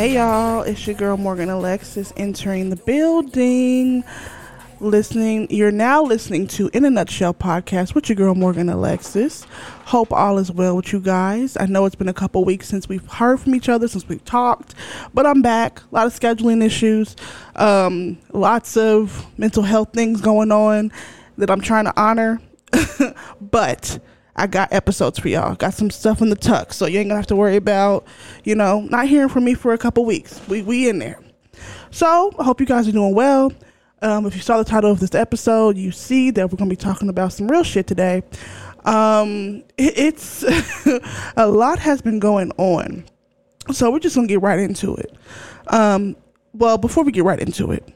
Hey y'all, it's your girl Morgan Alexis entering the building. Listening, you're now listening to In a Nutshell podcast with your girl Morgan Alexis. Hope all is well with you guys. I know it's been a couple weeks since we've heard from each other, since we've talked, but I'm back. A lot of scheduling issues, um, lots of mental health things going on that I'm trying to honor. but I got episodes for y'all. Got some stuff in the tuck, so you ain't gonna have to worry about, you know, not hearing from me for a couple weeks. We we in there. So I hope you guys are doing well. Um, if you saw the title of this episode, you see that we're gonna be talking about some real shit today. Um, it, it's a lot has been going on, so we're just gonna get right into it. Um, well, before we get right into it,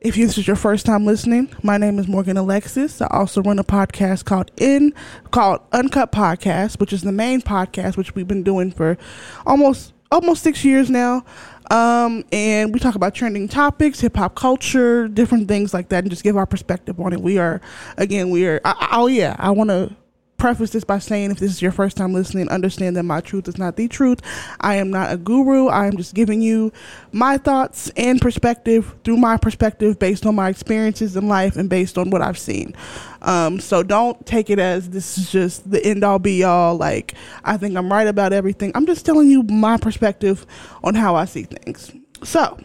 if this is your first time listening, my name is Morgan Alexis. I also run a podcast called In called Uncut Podcast, which is the main podcast which we've been doing for almost almost six years now. Um, and we talk about trending topics, hip hop culture, different things like that, and just give our perspective on it. We are, again, we are. I, oh yeah, I want to preface this by saying if this is your first time listening, understand that my truth is not the truth. I am not a guru. I am just giving you my thoughts and perspective through my perspective based on my experiences in life and based on what I've seen. Um, so don't take it as this is just the end all be all. Like, I think I'm right about everything. I'm just telling you my perspective on how I see things. So,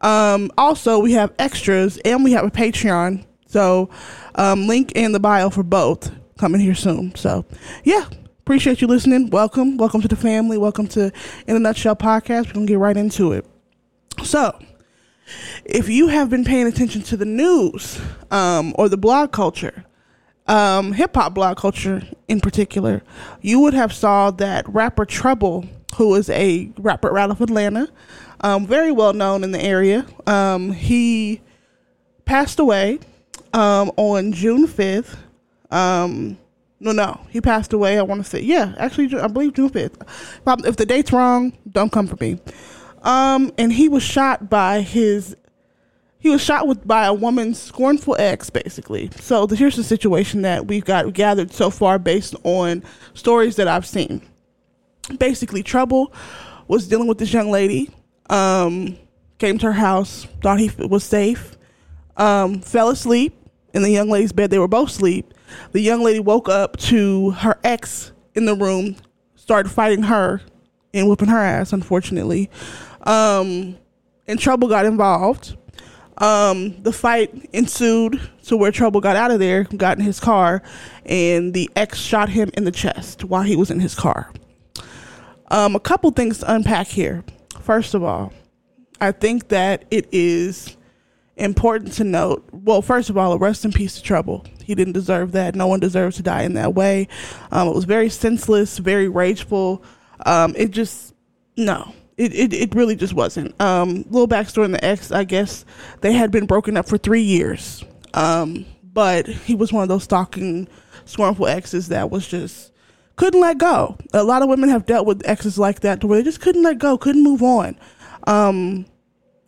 um, also, we have extras and we have a Patreon. So, um, link in the bio for both coming here soon. So, yeah, appreciate you listening. Welcome. Welcome to the family. Welcome to In a Nutshell podcast. We're going to get right into it. So, if you have been paying attention to the news um, or the blog culture, um, hip hop blog culture in particular, you would have saw that rapper Trouble, who is a rapper out of Atlanta, um, very well known in the area, um, he passed away um, on June fifth um, no, no, he passed away. I want to say, yeah, actually, I believe June fifth. If the date's wrong, don't come for me. Um, and he was shot by his. He was shot with by a woman's scornful ex, basically. So the, here's the situation that we've got gathered so far based on stories that I've seen. Basically, Trouble was dealing with this young lady. Um, came to her house, thought he was safe, um, fell asleep in the young lady's bed. They were both asleep the young lady woke up to her ex in the room, started fighting her and whipping her ass, unfortunately. Um, and Trouble got involved. Um, the fight ensued to where Trouble got out of there, got in his car, and the ex shot him in the chest while he was in his car. Um, a couple things to unpack here. First of all, I think that it is important to note well, first of all, rest in peace to Trouble. He didn't deserve that. No one deserves to die in that way. Um, it was very senseless, very rageful. Um, it just, no. It, it, it really just wasn't. Um, little backstory in the ex, I guess they had been broken up for three years. Um, but he was one of those stalking, scornful exes that was just couldn't let go. A lot of women have dealt with exes like that to where they just couldn't let go, couldn't move on. Um,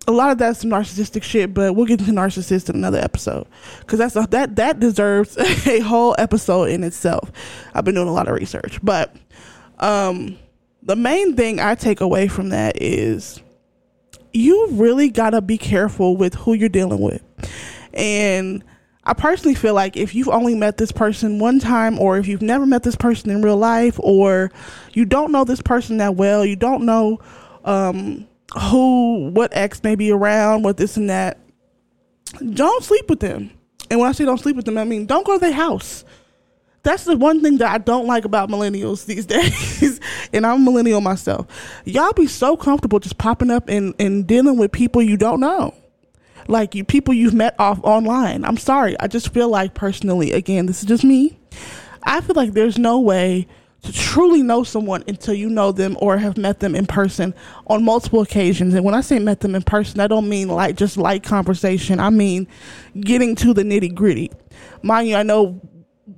a lot of that's narcissistic shit, but we'll get into narcissists in another episode because that's a, that that deserves a whole episode in itself. I've been doing a lot of research, but um, the main thing I take away from that is you really gotta be careful with who you're dealing with, and I personally feel like if you've only met this person one time, or if you've never met this person in real life, or you don't know this person that well, you don't know. Um, who, what ex may be around, what this and that. Don't sleep with them. And when I say don't sleep with them, I mean don't go to their house. That's the one thing that I don't like about millennials these days. and I'm a millennial myself. Y'all be so comfortable just popping up and, and dealing with people you don't know. Like you people you've met off online. I'm sorry. I just feel like personally, again, this is just me. I feel like there's no way to truly know someone until you know them or have met them in person on multiple occasions. And when I say met them in person, I don't mean like just light conversation. I mean getting to the nitty gritty. Mind you, I know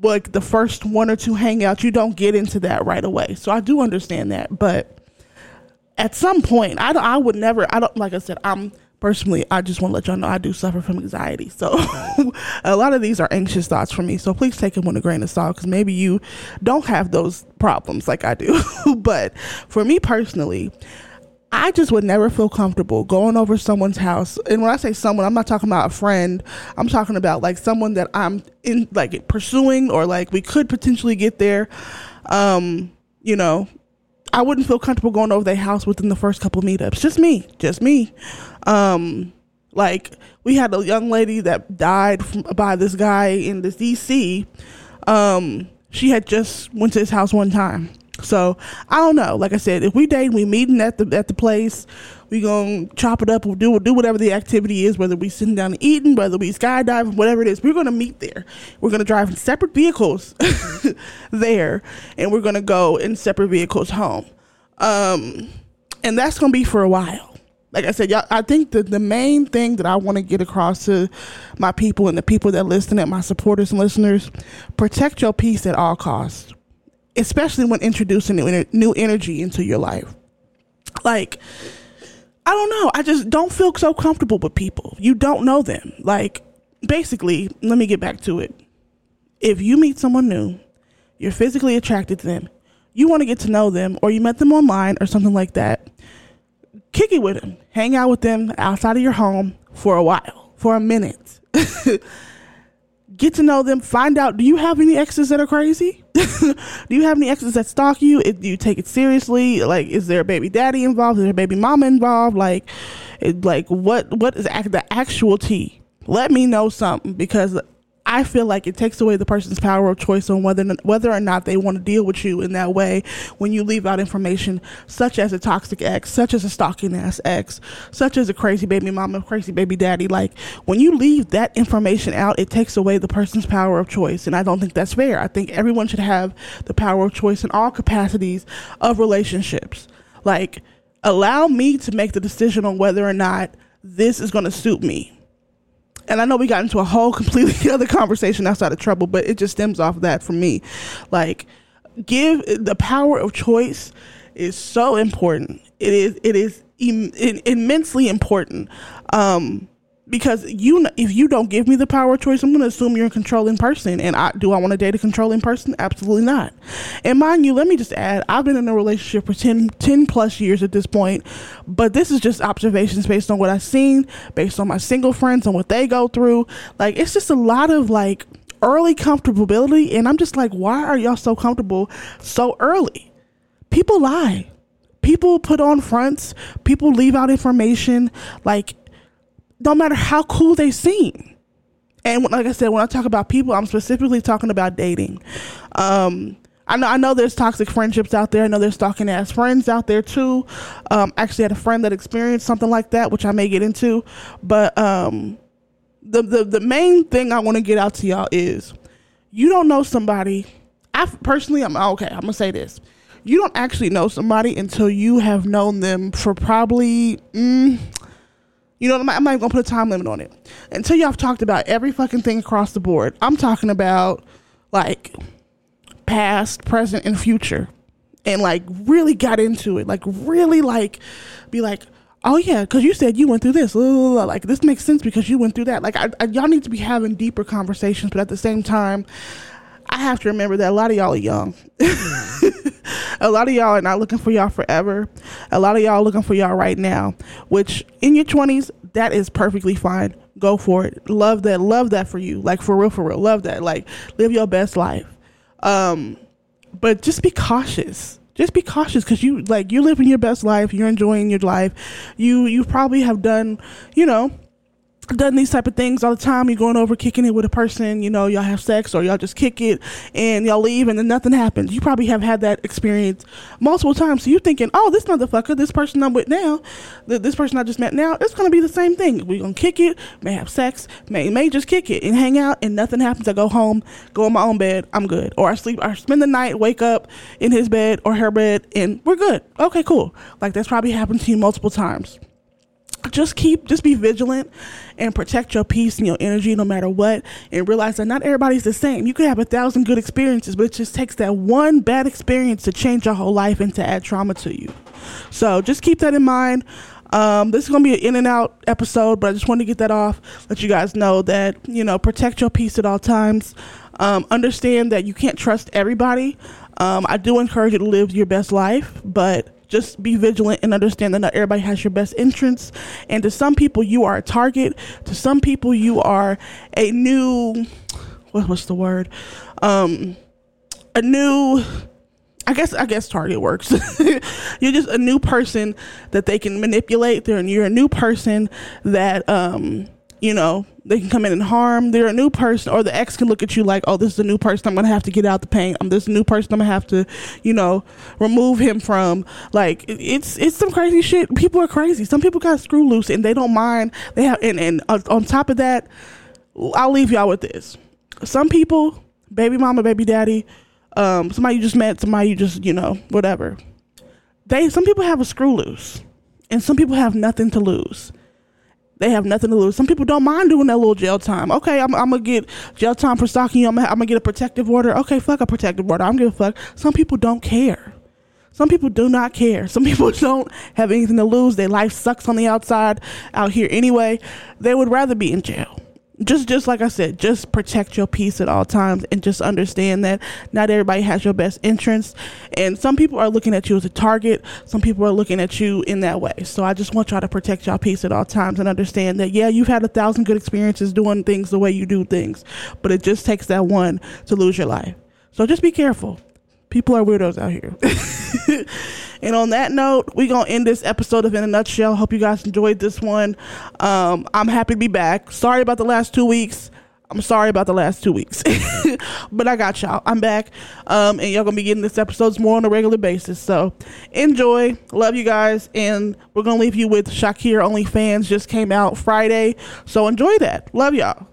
like the first one or two hangouts, you don't get into that right away. So I do understand that, but at some point, I I would never. I don't like I said. I'm personally, I just want to let y'all know I do suffer from anxiety. So a lot of these are anxious thoughts for me. So please take them with a grain of salt because maybe you don't have those problems like I do. but for me personally, I just would never feel comfortable going over someone's house. And when I say someone, I'm not talking about a friend. I'm talking about like someone that I'm in like pursuing or like we could potentially get there. Um, you know, I wouldn't feel comfortable going over their house within the first couple meetups. Just me, just me. Um, like we had a young lady that died from, by this guy in the DC. Um, she had just went to his house one time so I don't know. Like I said, if we date, we meeting at the at the place, we gonna chop it up. We'll do do whatever the activity is, whether we sitting down and eating, whether we skydiving, whatever it is. We're gonna meet there. We're gonna drive in separate vehicles there, and we're gonna go in separate vehicles home. Um, and that's gonna be for a while. Like I said, y'all, I think that the main thing that I want to get across to my people and the people that listen, at my supporters and listeners, protect your peace at all costs especially when introducing new, new energy into your life. Like, I don't know. I just don't feel so comfortable with people. You don't know them. Like, basically, let me get back to it. If you meet someone new, you're physically attracted to them, you want to get to know them, or you met them online or something like that, kick it with them. Hang out with them outside of your home for a while, for a minute. get to know them, find out do you have any exes that are crazy? do you have any exes that stalk you? Do you take it seriously? Like, is there a baby daddy involved? Is there a baby mama involved? Like, like what what is the actual tea? Let me know something because I feel like it takes away the person's power of choice on whether whether or not they want to deal with you in that way when you leave out information such as a toxic ex, such as a stalking ass ex, such as a crazy baby mama, crazy baby daddy. Like when you leave that information out, it takes away the person's power of choice, and I don't think that's fair. I think everyone should have the power of choice in all capacities of relationships. Like allow me to make the decision on whether or not this is going to suit me and I know we got into a whole completely other conversation outside of trouble, but it just stems off of that for me. Like, give the power of choice is so important. It is it is Im- immensely important. Um, because you if you don't give me the power of choice i'm going to assume you're a controlling person. And I, do i want to date a controlling person? Absolutely not. And mind you let me just add i've been in a relationship for 10, 10 plus years at this point but this is just observations based on what i've seen based on my single friends and what they go through. Like it's just a lot of like early comfortability and i'm just like why are y'all so comfortable so early? People lie. People put on fronts. People leave out information. Like no matter how cool they seem. And like I said, when I talk about people, I'm specifically talking about dating. Um, I know I know there's toxic friendships out there. I know there's stalking ass friends out there too. Um, actually had a friend that experienced something like that, which I may get into. But um, the, the the main thing I want to get out to y'all is you don't know somebody. I personally, I'm okay. I'm gonna say this: you don't actually know somebody until you have known them for probably. Mm, you know, I'm not, I'm not even gonna put a time limit on it until y'all have talked about every fucking thing across the board. I'm talking about like past, present, and future, and like really got into it. Like really, like be like, oh yeah, because you said you went through this. Like this makes sense because you went through that. Like I, I, y'all need to be having deeper conversations, but at the same time, I have to remember that a lot of y'all are young. a lot of y'all are not looking for y'all forever. A lot of y'all looking for y'all right now, which in your 20s, that is perfectly fine. Go for it. Love that. Love that for you. Like for real, for real. Love that. Like live your best life. Um, but just be cautious. Just be cautious because you like you're living your best life. You're enjoying your life. You you probably have done, you know, done these type of things all the time. You're going over kicking it with a person, you know, y'all have sex or y'all just kick it and y'all leave and then nothing happens. You probably have had that experience multiple times. So you're thinking, oh, this motherfucker, this person I'm with now, this person I just met now, it's going to be the same thing. We're going to kick it, may have sex, may, may just kick it and hang out and nothing happens. I go home, go in my own bed, I'm good. Or I sleep, I spend the night, wake up in his bed or her bed and we're good. Okay, cool. Like that's probably happened to you multiple times just keep just be vigilant and protect your peace and your energy no matter what and realize that not everybody's the same. You could have a thousand good experiences but it just takes that one bad experience to change your whole life and to add trauma to you. So just keep that in mind. Um, this is going to be an in and out episode but i just wanted to get that off let you guys know that you know protect your peace at all times. Um, understand that you can't trust everybody. Um, i do encourage you to live your best life but just be vigilant and understand that not everybody has your best interests. And to some people, you are a target. To some people, you are a new, what, what's the word? Um, a new I guess I guess target works. you're just a new person that they can manipulate. They're you're a new person that um you know they can come in and harm. They're a new person, or the ex can look at you like, oh, this is a new person. I'm gonna have to get out the paint. I'm this new person. I'm gonna have to, you know, remove him from. Like it's it's some crazy shit. People are crazy. Some people got screw loose and they don't mind. They have and and on top of that, I'll leave y'all with this. Some people, baby mama, baby daddy um, somebody you just met, somebody you just, you know, whatever. They some people have a screw loose, and some people have nothing to lose. They have nothing to lose. Some people don't mind doing that little jail time. Okay, I'm, I'm gonna get jail time for stalking you. I'm, I'm gonna get a protective order. Okay, fuck a protective order. I'm gonna fuck. Some people don't care. Some people do not care. Some people don't have anything to lose. Their life sucks on the outside out here anyway. They would rather be in jail just just like I said, just protect your peace at all times and just understand that not everybody has your best interests and some people are looking at you as a target, some people are looking at you in that way. So I just want y'all to protect your peace at all times and understand that yeah, you've had a thousand good experiences doing things the way you do things, but it just takes that one to lose your life. So just be careful. People are weirdos out here. And on that note, we're going to end this episode of In a Nutshell. Hope you guys enjoyed this one. Um, I'm happy to be back. Sorry about the last two weeks. I'm sorry about the last two weeks, but I got y'all. I'm back, um, and y'all gonna be getting this episodes more on a regular basis. So enjoy, love you guys, and we're gonna leave you with Shakir OnlyFans just came out Friday, so enjoy that. Love y'all.